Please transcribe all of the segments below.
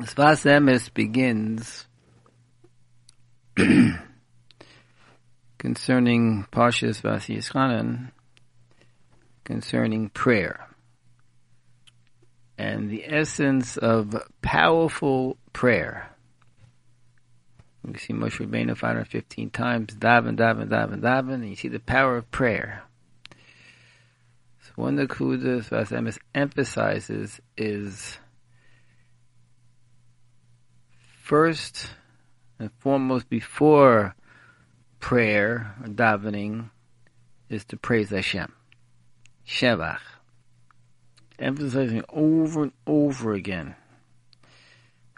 Sfas Emes begins concerning Pashas Vaeschanan, concerning prayer and the essence of powerful prayer. You see Moshe Rabbeinu 515 times, daven, daven, daven, daven, and you see the power of prayer. So one of the kudas Sfas Emes emphasizes is first and foremost before prayer or davening is to praise Hashem. Shevach. Emphasizing over and over again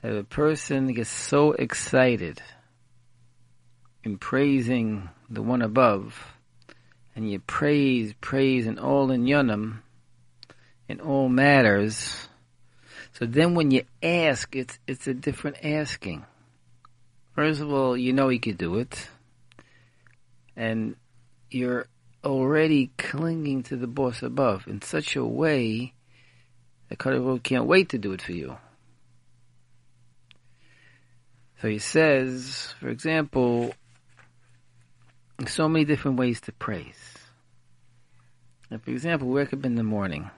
that a person gets so excited in praising the one above, and you praise, praise in all in yonam, in all matters, so then when you ask, it's, it's a different asking. First of all, you know he could do it. And you're already clinging to the boss above in such a way that Kadosh can't wait to do it for you. So he says, for example, so many different ways to praise. For example, wake up in the morning.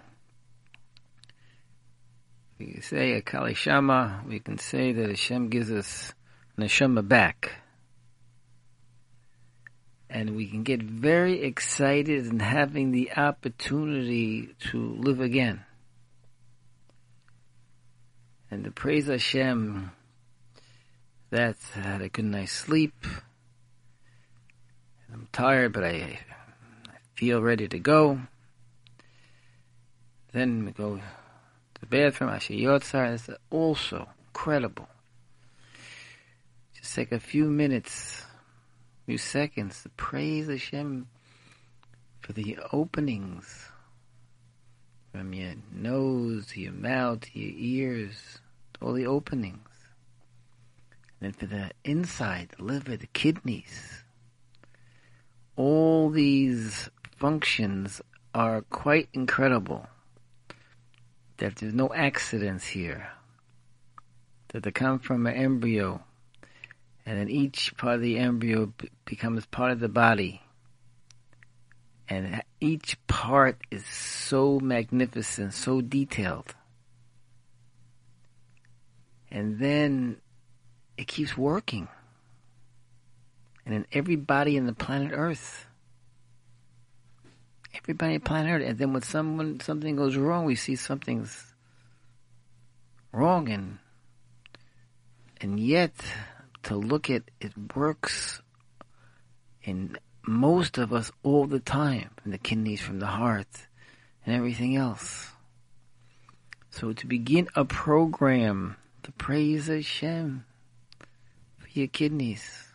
We can say Elokai Neshama, we can say that Hashem gives us Neshama back. And we can get very excited in having the opportunity to live again. And to praise Hashem that I had a good night's sleep. I'm tired, but I, I feel ready to go. Then we go the bathroom, Asher Yotzar, is also incredible. Just take a few minutes, few seconds to praise Hashem for the openings from your nose to your mouth to your ears, to all the openings. And then for the inside, the liver, the kidneys. All these functions are quite incredible that there's no accidents here, that they come from an embryo, and then each part of the embryo b- becomes part of the body. And each part is so magnificent, so detailed. And then it keeps working. And then everybody in the planet Earth everybody on planet Earth. And then when someone something goes wrong, we see something's wrong, and and yet to look at it works in most of us all the time, from the kidneys, from the heart, and everything else. So to begin a program to praise of Hashem for your kidneys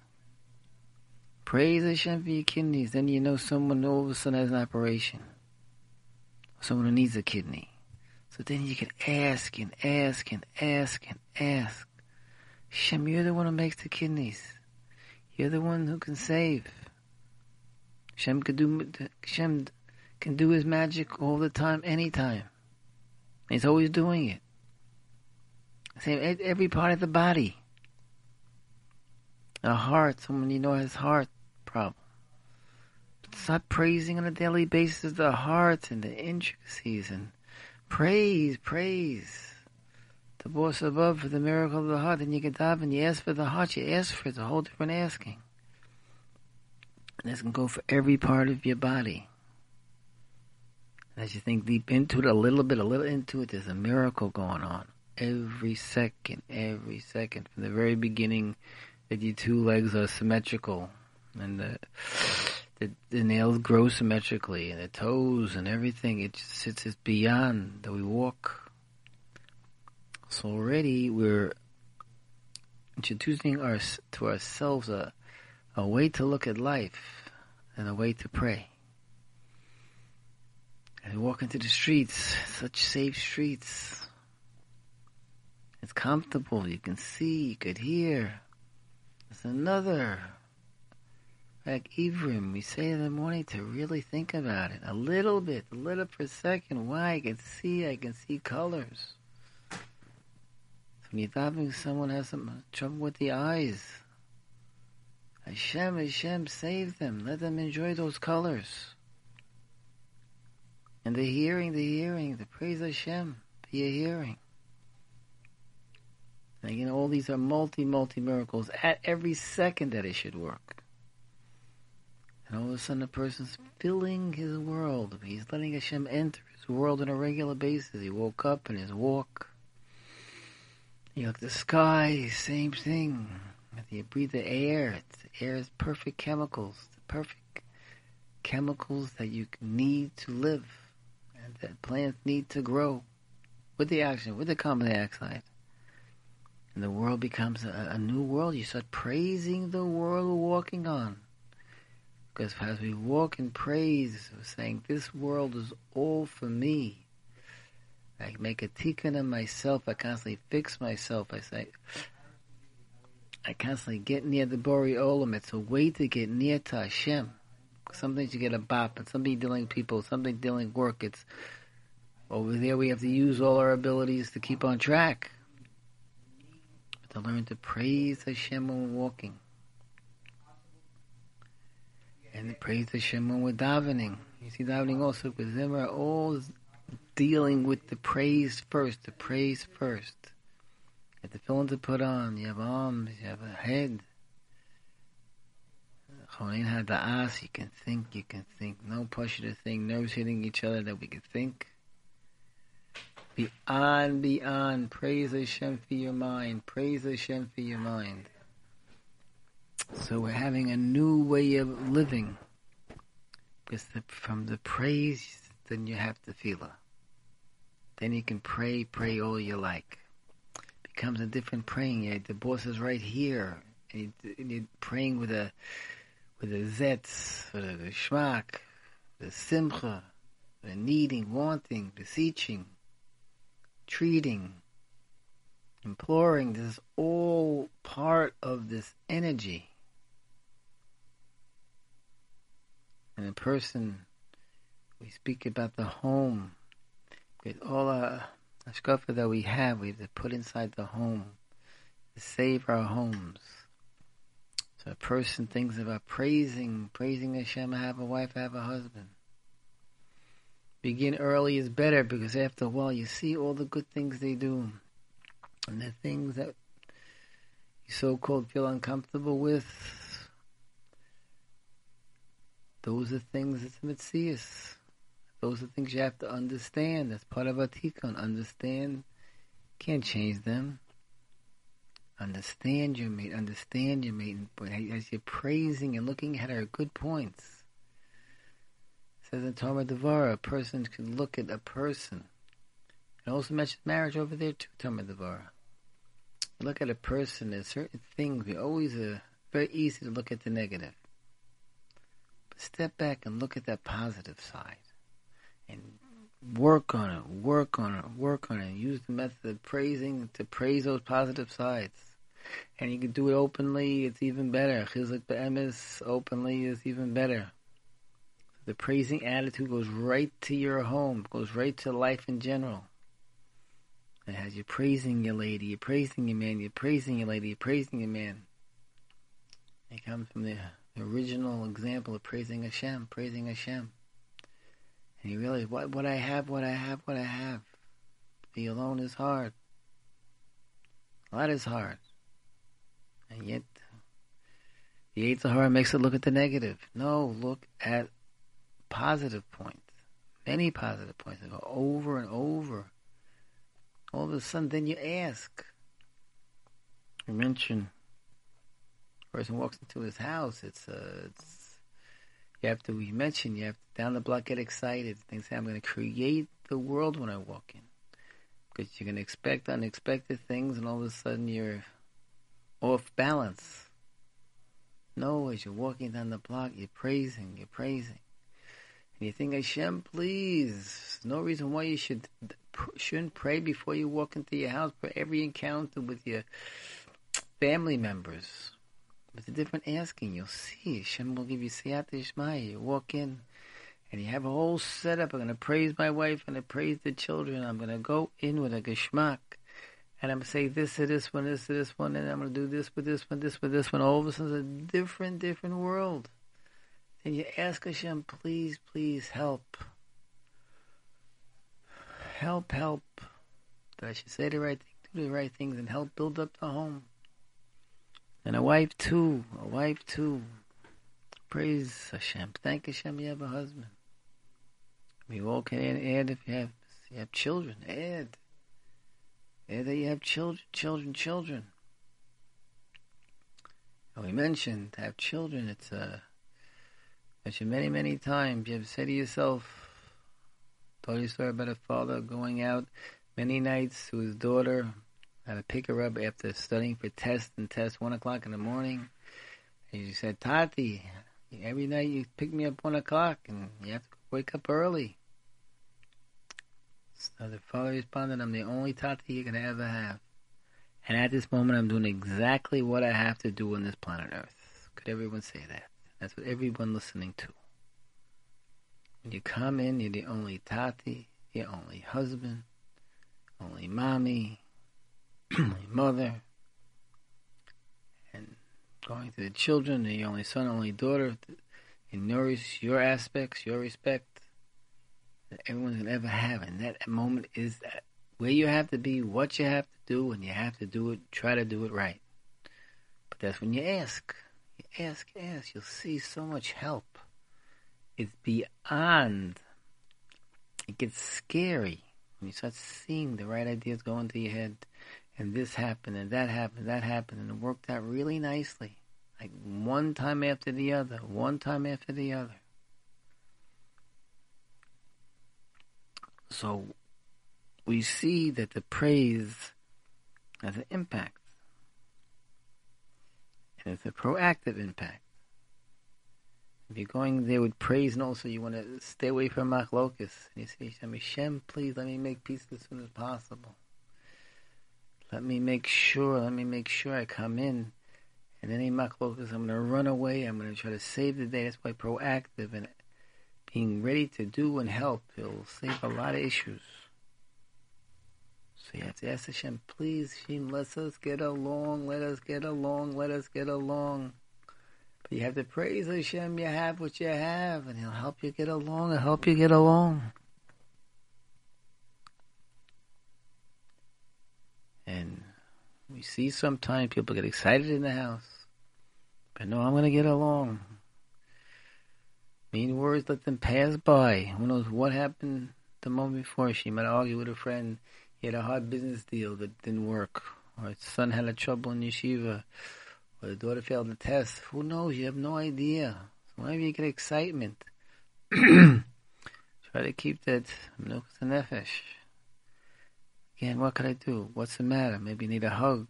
Praise Hashem for your kidneys. Then you know someone all of a sudden has an operation. Someone who needs a kidney. So then you can ask and ask and ask and ask. Hashem, you're the one who makes the kidneys. You're the one who can save. Hashem can do, Hashem can do his magic all the time, anytime. He's always doing it. Same every part of the body. A heart, someone you know has heart problem. Stop praising on a daily basis the heart and the intricacies and praise, praise the boss above for the miracle of the heart. And you get dive and you ask for the heart, you ask for it, it's a whole different asking. And this can go for every part of your body. as you think deep into it, a little bit, a little into it, there's a miracle going on. Every second, every second, from the very beginning that your two legs are symmetrical and the, the, the nails grow symmetrically, and the toes and everything. It just it's, it's beyond that we walk. So already we're introducing our, to ourselves a, a way to look at life and a way to pray. And we walk into the streets, such safe streets. It's comfortable. You can see, you could hear. There's another like Ivrim, we say in the morning to really think about it. A little bit, a little per second. Why? I can see, I can see colors. When you're davening, someone has some trouble with the eyes. Hashem, Hashem, save them. Let them enjoy those colors. And the hearing, the hearing, the praise Hashem, via hearing. And again, all these are multi, multi miracles at every second that it should work. And all of a sudden, a person's filling his world. He's letting Hashem enter his world on a regular basis. He woke up in his walk. You look at the sky, same thing. You breathe the air. It's, air is perfect chemicals, the perfect chemicals that you need to live and that plants need to grow with the oxygen, with the carbon dioxide. And the world becomes a, a new world. You start praising the world we're walking on. Because as we walk in praise, we're saying, This world is all for me. I make a tikkun in myself. I constantly fix myself. I say, I constantly get near the Borei Olam. It's a way to get near to Hashem. Sometimes you get a bop, and somebody dealing people, something dealing work. It's over there. We have to use all our abilities to keep on track. But to learn to praise Hashem when we're walking, and praise Hashem when we're davening. You see, davening also because them are all dealing with the praise first. The praise first. You have tefillin to put on. You have arms. You have a head. Chonen hadaas. You can think. You can think. No push to think. Nerves hitting each other that we can think. Beyond, beyond. Praise Hashem for your mind. Praise Hashem for your mind. So we're having a new way of living. Because the, from the praise, then you have tefillah. Then you can pray, pray all you like. It Becomes a different praying. The boss is right here, and you're praying with a with a zetz, with a geschmack, the simcha, the needing, wanting, beseeching, treating, imploring. This is all part of this energy. And a person, we speak about the home, with all our hashkafa that we have, we have to put inside the home to save our homes. So a person thinks about praising, praising Hashem, I have a wife, I have a husband. Begin early is better because after a while you see all the good things they do. And the things that you so-called feel uncomfortable with, those are things that's mitzias. Those are things you have to understand. That's part of a tikkun. Understand. Can't change them. Understand your mate. Understand your mate. As you're praising and looking at her good points, it says in Tomer Devorah, a person can look at a person. It also mentions marriage over there too, Tomer Devorah. Look at a person. There's certain things. We always uh, very easy to look at the negative step back and look at that positive side and work on it, work on it, work on it. Use the method of praising to praise those positive sides. And you can do it openly, it's even better. Chizuk be'emes openly is even better. The praising attitude goes right to your home, goes right to life in general. It has you praising your lady, you're praising your man, you're praising your lady, you're praising your man. It comes from the original example of praising Hashem, praising Hashem. And he realized, what what I have, what I have, what I have. Be alone is hard. A lot is hard. And yet the yetzer hara makes it look at the negative. No, look at positive points. Many positive points that go over and over. All of a sudden then you ask. You mention person walks into his house, it's uh, it's you have to. We mentioned you have to down the block get excited. Things I'm going to create the world when I walk in, because you can expect unexpected things, and all of a sudden you're off balance. No, as you're walking down the block, you're praising, you're praising. And you think, Hashem, please. No reason why you should shouldn't pray before you walk into your house. For every encounter with your family members, with a different asking, you'll see. Hashem will give you siyata dishmaya. You walk in and you have a whole setup. I'm going to praise my wife. I'm going to praise the children. I'm going to go in with a geschmack. and I'm going to say this to this one, this to this one, and I'm going to do this with this one, this with this one. All of a sudden, it's a different, different world. And you ask Hashem, please, please help. Help, help. That I should say the right thing, do the right things, and help build up the home. And a wife too, a wife too. Praise Hashem. Thank Hashem you have a husband. We all can add if you have you have children. Add. Add that you have children, children, children. And we mentioned to have children. It's a uh, mentioned many, many times. You have say to yourself, told you a story about a father going out many nights to his daughter, had to pick her up after studying for test and test one o'clock in the morning. And she said, Tati, every night you pick me up one o'clock and you have to wake up early. So the father responded, I'm the only Tati going to ever have. And at this moment, I'm doing exactly what I have to do on this planet Earth. Could everyone say that? That's what everyone listening to. When you come in, you're the only Tati, the only husband, only mommy, only mother, and going to the children, the only son, only daughter, and nourish your aspects, your respect that everyone's gonna ever have, and that moment is that where you have to be, what you have to do, and you have to do it. Try to do it right. But that's when you ask, you ask, ask. You'll see so much help. It's beyond. It gets scary when you start seeing the right ideas go into your head, and this happened, and that happened, that happened, and it worked out really nicely. Like one time after the other, one time after the other. So we see that the praise has an impact. And it's a proactive impact. If you're going there with praise and also you want to stay away from machlokas, and you say, Hashem, please let me make peace as soon as possible. Let me make sure, let me make sure I come in and any machlokas, I'm going to run away, I'm going to try to save the day. That's why proactive and being ready to do and help, it'll save a lot of issues. So you have to ask Hashem, please, Hashem, let us get along, let us get along, let us get along. But you have to praise Hashem, you have what you have, and He'll help you get along, He'll help you get along. And we see sometimes people get excited in the house, but no, I'm going to get along. Mean words, let them pass by. Who knows what happened the moment before? She might argue with a friend. He had a hard business deal that didn't work. Or his son had a trouble in yeshiva. Or the daughter failed the test. Who knows? You have no idea. So whenever you get excitement, try to keep that nefesh. Again, what could I do? What's the matter? Maybe you need a hug.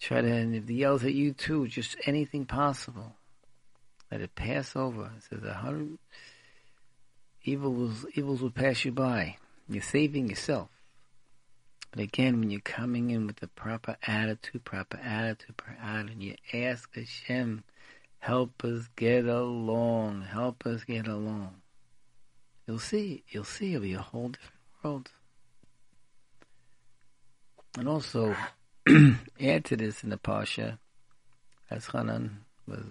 Try to, and if he yells at you too, just anything possible. Let it pass over. It says a hundred evils evils will pass you by. You're saving yourself. But again, when you're coming in with the proper attitude, proper attitude, proper attitude, you ask Hashem, help us get along, help us get along. You'll see, you'll see it'll be a whole different world. And also, add to this in the Pasha, as Hanan was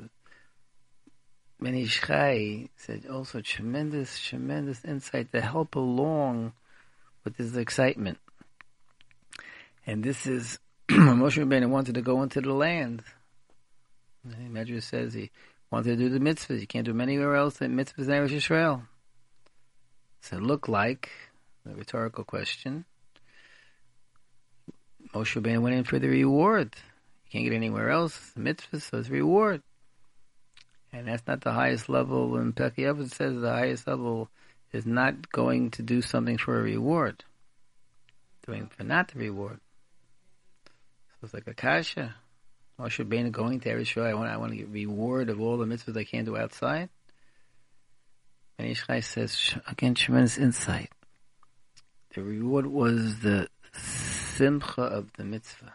Ben Ish Chai said also tremendous, tremendous insight to help along with this excitement. And this is Moshe Rabbeinu wanted to go into the land. The Medrash says he wanted to do the mitzvahs. You can't do them anywhere else than mitzvahs in Eretz Yisrael. So it looked like, a rhetorical question, Moshe Rabbeinu went in for the reward. You can't get anywhere else. The mitzvahs, so it's reward. And that's not the highest level. In Pirkei Avot says the highest level is not going to do something for a reward. Doing for not the reward. So it's like a kasha. Moshe Rabbeinu going to every show. I want, I want to get reward of all the mitzvahs I can do outside. And Ish says, again, tremendous insight. The reward was the simcha of the mitzvah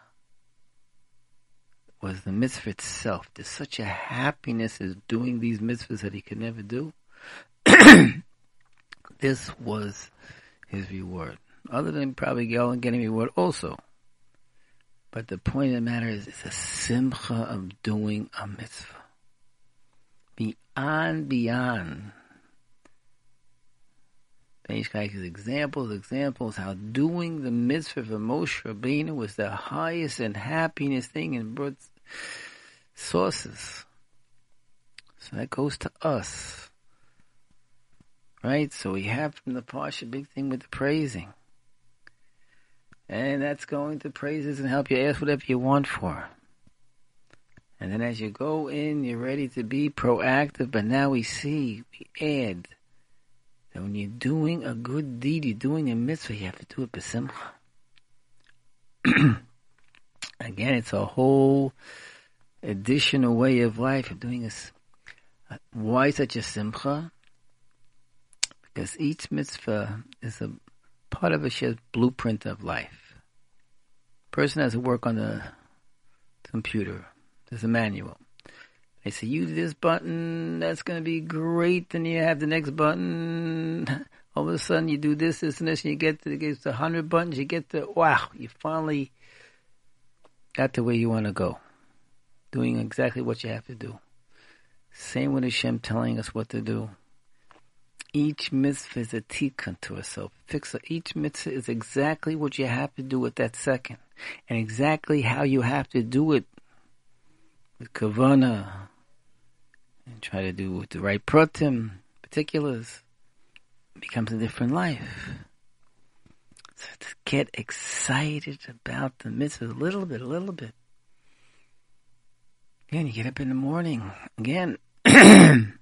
was the mitzvah itself. There's such a happiness as doing these mitzvahs that he could never do. this was his reward. Other than probably getting reward also. But the point of the matter is, it's a simcha of doing a mitzvah. Beyond, beyond. Beishkaik's examples, examples, how doing the mitzvah for Moshe Rabbeinu was the highest and happiness thing in birth sources. So that goes to us. Right? So we have from the Pasha big thing with the praising. And that's going to praises and help you ask whatever you want for. And then as you go in, you're ready to be proactive, but now we see, we add that when you're doing a good deed, you're doing a mitzvah, you have to do it besimcha. Again, it's a whole additional way of life of doing this. Uh, why such a simcha? Because each mitzvah is a part of a shared blueprint of life. Person has to work on the computer. There's a manual. They say use this button. That's going to be great. Then you have the next button. All of a sudden, you do this, this, and this, and you get to, get to hundred buttons. You get to wow. You finally got to where you want to go, doing exactly what you have to do. Same with Hashem telling us what to do. Each mitzvah is a tikkun to itself. Each mitzvah is exactly what you have to do at that second, and exactly how you have to do it with kavana, and try to do with the right pratim, particulars, becomes a different life. So to get excited about the mitzvah a little bit, a little bit. Again, you get up in the morning, again, and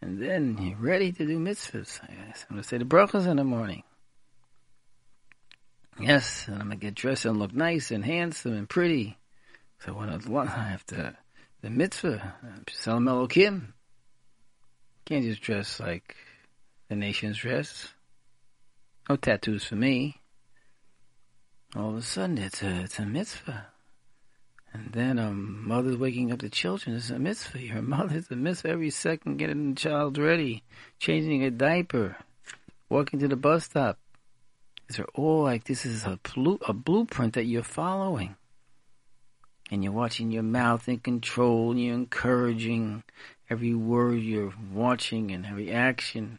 then you're ready to do mitzvahs. I'm going to say the brachas in the morning. Yes, and I'm going to get dressed and look nice and handsome and pretty. So when I have to, the mitzvah, Shalom Elokim, can't just dress like the nation's dress. No tattoos for me. All of a sudden, it's a it's a mitzvah. And then um, mother's waking up the children. It's a mitzvah. Your mother's a mitzvah every second, getting the child ready, changing a diaper, walking to the bus stop. These are all like this is a, a blueprint that you're following and you're watching your mouth in control, and you're encouraging every word you're watching and every action,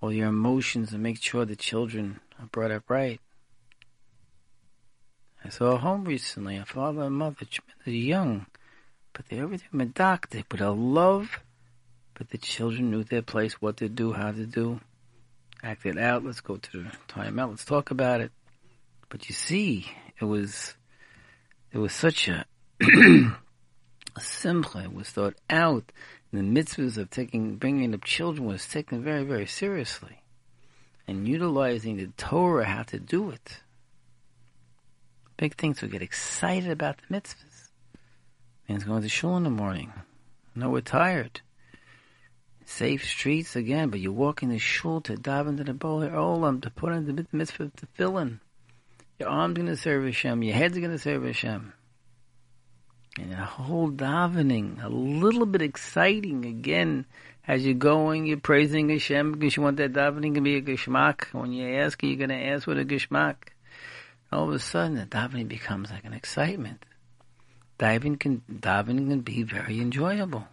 all your emotions, and make sure the children are brought up right. I saw a home recently, a father and mother, they're young, but they're everything with but a love, but the children knew their place, what to do, how to do, acted out, let's go to the time out, let's talk about it. But you see, it was there was such a, simcha was thought out. And the mitzvahs of taking, bringing up children was taken very, very seriously. And utilizing the Torah how to do it. Big things to get excited about the mitzvahs. Man's going to shul in the morning. No, we're tired. Safe streets again, but you walk in the shul to dive into the bowl olam to put in the mitzvah to fill in. Your arm's going to serve Hashem. Your head's going to serve Hashem. And a whole davening, a little bit exciting again as you're going, you're praising Hashem because you want that davening to be a geshmak. When you ask, you're going to ask with a geshmak. All of a sudden, the davening becomes like an excitement. Diving can, davening can be very enjoyable.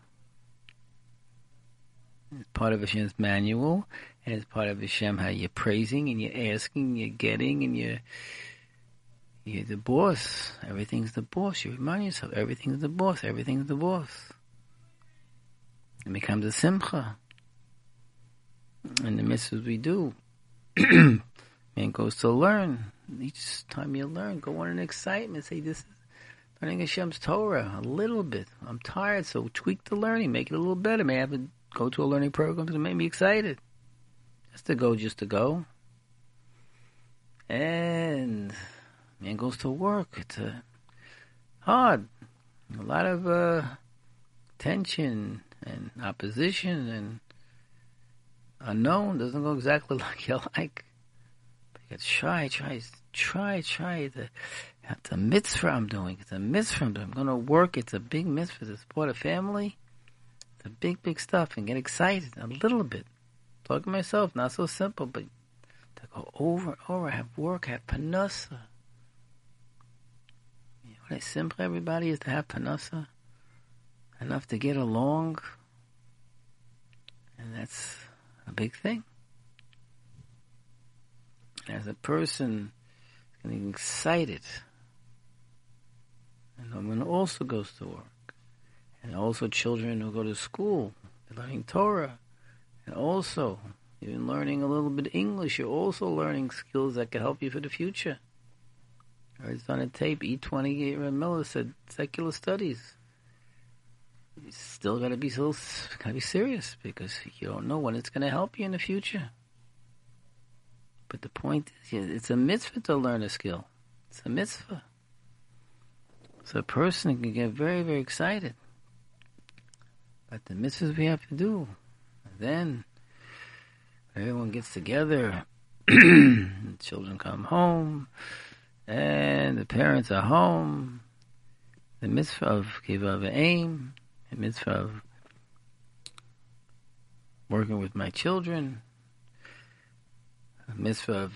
It's part of Hashem's manual, and it's part of Hashem how you're praising and you're asking, you're getting, and you're you're the boss. Everything's the boss. You remind yourself, everything's the boss. Everything's the boss. It becomes a simcha. And the mitzvahs we do, man goes to learn. Each time you learn, go on an excitement. Say, this is learning Hashem's Torah a little bit. I'm tired, so tweak the learning, make it a little better. May I have to go to a learning program to make me excited. Just to go, just to go. And man goes to work. It's uh, hard. A lot of uh, tension and opposition and unknown. Doesn't go exactly like you like. But you got to try, try, try, try. The, it's a mitzvah I'm doing. It's a mitzvah I'm doing. I'm going to work. It's a big mitzvah to support a family. It's a big, big stuff and get excited a little bit. Talk to myself, not so simple, but to go over and over, have work, have panasa what a simple everybody is to have panasa, enough to get along, and that's a big thing. As a person getting excited, and woman also goes to work, and also children who go to school, they're learning Torah, and also even learning a little bit English, you're also learning skills that can help you for the future. Uh, I was on a tape, E20 Miller said secular studies. You still got to be still got to be serious because you don't know when it's going to help you in the future. But the point is, it's a mitzvah to learn a skill. It's a mitzvah. So a person can get very, very excited. But the mitzvahs we have to do. And then everyone gets together, children come home, and the parents are home. The mitzvah of kiva aim, the mitzvah of working with my children, the mitzvah of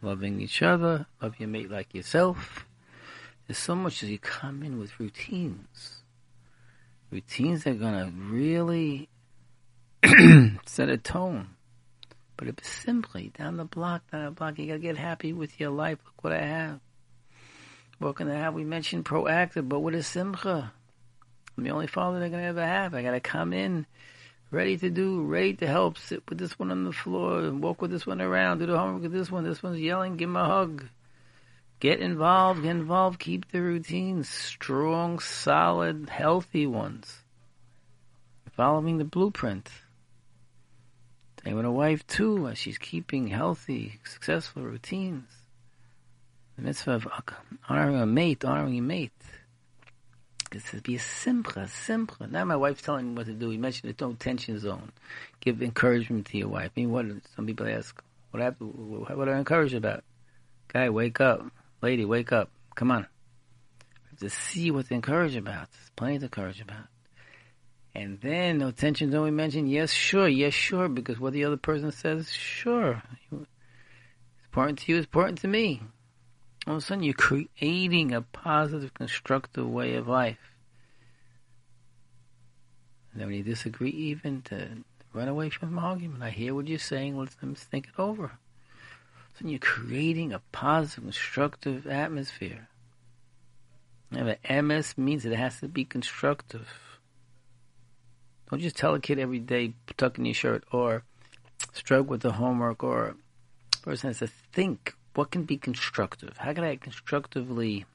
loving each other, love your mate like yourself. There's so much as you come in with routines. Routines that are going to really set a tone. But if it's simply down the block, down the block, you got to get happy with your life. Look what I have. What can I have? We mentioned proactive, but what is simcha? I'm the only father they're going to ever have. I got to come in ready to do, ready to help, sit with this one on the floor, and walk with this one around, do the homework with this one. This one's yelling, give him a hug. Get involved, get involved, keep the routines strong, solid, healthy ones. Following the blueprint. Same with a wife too, as she's keeping healthy, successful routines. The mitzvah of honoring a mate, honoring a mate. It says be a simcha, simcha. Now my wife's telling me what to do. You mentioned the no tension zone. Give encouragement to your wife. I mean, what some people ask, what I have what I encourage about? Guy, wake up. Lady, wake up. Come on. to see what to encourage about. There's plenty to encourage about. And then no tension zone we mentioned, yes, sure, yes, sure, because what the other person says, sure. It's important to you, it's important to me. All of a sudden you're creating a positive, constructive way of life. And then when you disagree even to run away from an argument, I hear what you're saying, let's, think it over. So you're creating a positive, constructive atmosphere. Now, the MS means it has to be constructive. Don't just tell a kid every day, tuck in your shirt, or struggle with the homework, or person has to think what can be constructive? How can I constructively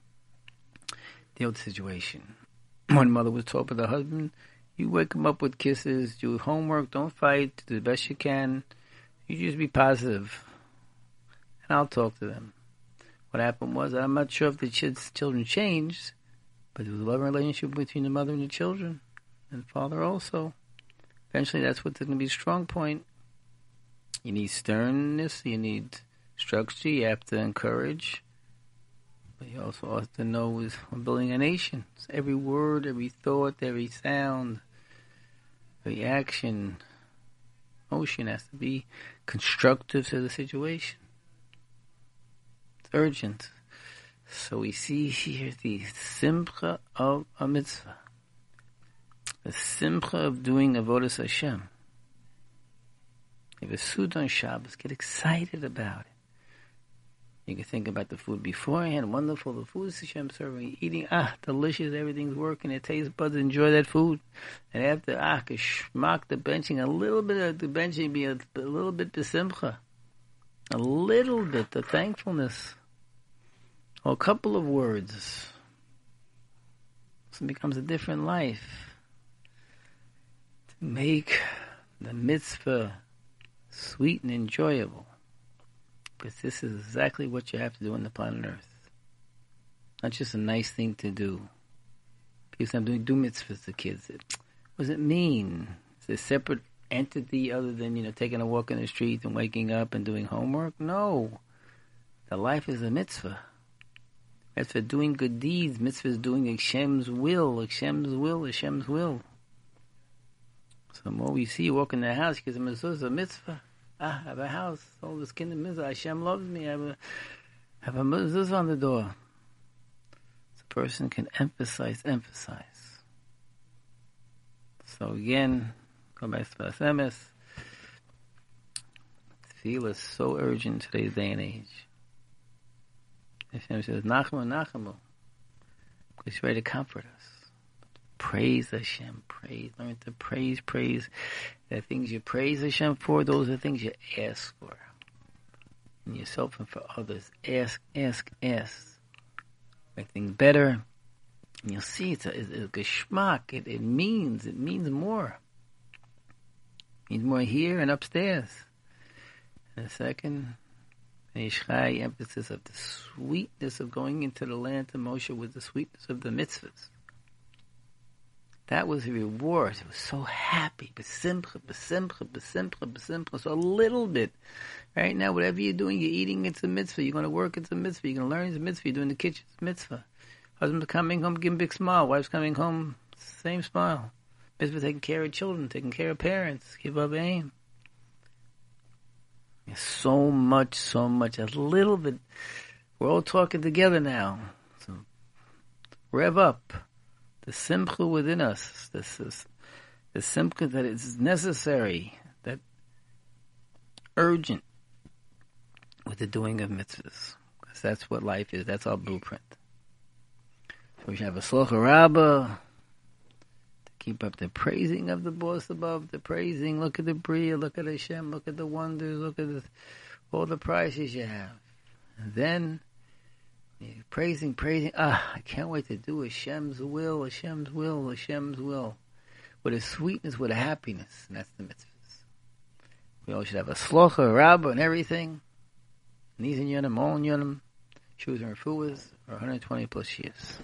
deal with the situation? One mother was talking with her husband, you wake him up with kisses, do homework, don't fight, do the best you can. You just be positive and I'll talk to them. What happened was, I'm not sure if the children changed, but there was a loving relationship between the mother and the children, and father also. Eventually, that's what's going to be strong point. You need sternness, you need structure, you have to encourage, but you also have to know is building a nation. So every word, every thought, every sound, every action, motion has to be constructive to the situation It's urgent. So we see here the simcha of a mitzvah, the simcha of doing avodas Hashem. If it's food on Shabbos, get excited about it. You can think about the food beforehand, wonderful, the food Hashem serving, eating, ah, delicious, everything's working, it tastes buds, enjoy that food. And after, ah, geschmack, the benching, a little bit of the benching be a, a little bit the simcha. A little bit, the thankfulness. Well, a couple of words. So it becomes a different life. Make the mitzvah sweet and enjoyable. Because this is exactly what you have to do on the planet Earth. Not just a nice thing to do. People say, I'm doing do mitzvahs to kids. What does it mean? It's a separate entity other than, you know, taking a walk in the street and waking up and doing homework? No. The life is a mitzvah. For doing good deeds, mitzvah is doing Hashem's will, Hashem's will, Hashem's will. So the more we see you walk in the house, because it's a mitzvah. Ah, I have a house, all this kingdom mitzvah. Hashem loves me. I have a, have a mitzvah on the door. So person can emphasize, emphasize. So again, go back to Basemis. Feel is so urgent in today's day and age. Hashem says, Nachamu, Nachamu. He's ready to comfort us. Praise Hashem, praise. Learn to praise, praise. The things you praise Hashem for, those are the things you ask for. In yourself and for others. Ask, ask, ask. Make things better. And you'll see it's a, it's a geschmack. It, it means, it means more. It means more here and upstairs. And the second, Yishchai, emphasis of the sweetness of going into the land to Moshe with the sweetness of the mitzvahs. That was the reward. It was so happy. Besimcha, besimcha, besimcha, besimcha. So a little bit. Right now, whatever you're doing, you're eating, it's a mitzvah. You're going to work, it's a mitzvah. You're going to learn, it's a mitzvah. You're doing the kitchen, it's a mitzvah. Husband's coming home, give him a big smile. Wife's coming home, same smile. Mitzvah taking care of children, taking care of parents. Give up aim. So much, so much, a little bit. We're all talking together now. So rev up the simcha within us. This is the simcha that is necessary, that urgent with the doing of mitzvahs. Because that's what life is. That's our blueprint. So we should have a slocha rabbah to Keep up the praising of the boss above, the praising. Look at the Bria, look at Hashem, look at the wonders, look at the, all the prizes you have. And then, praising, praising. Ah, I can't wait to do Hashem's will, Hashem's will, Hashem's will. With a sweetness, with a happiness. And that's the mitzvahs. We all should have a slocha, a rabbah, and everything. In Yonim, all Yonim. Shoes and refuahs for 120 plus years.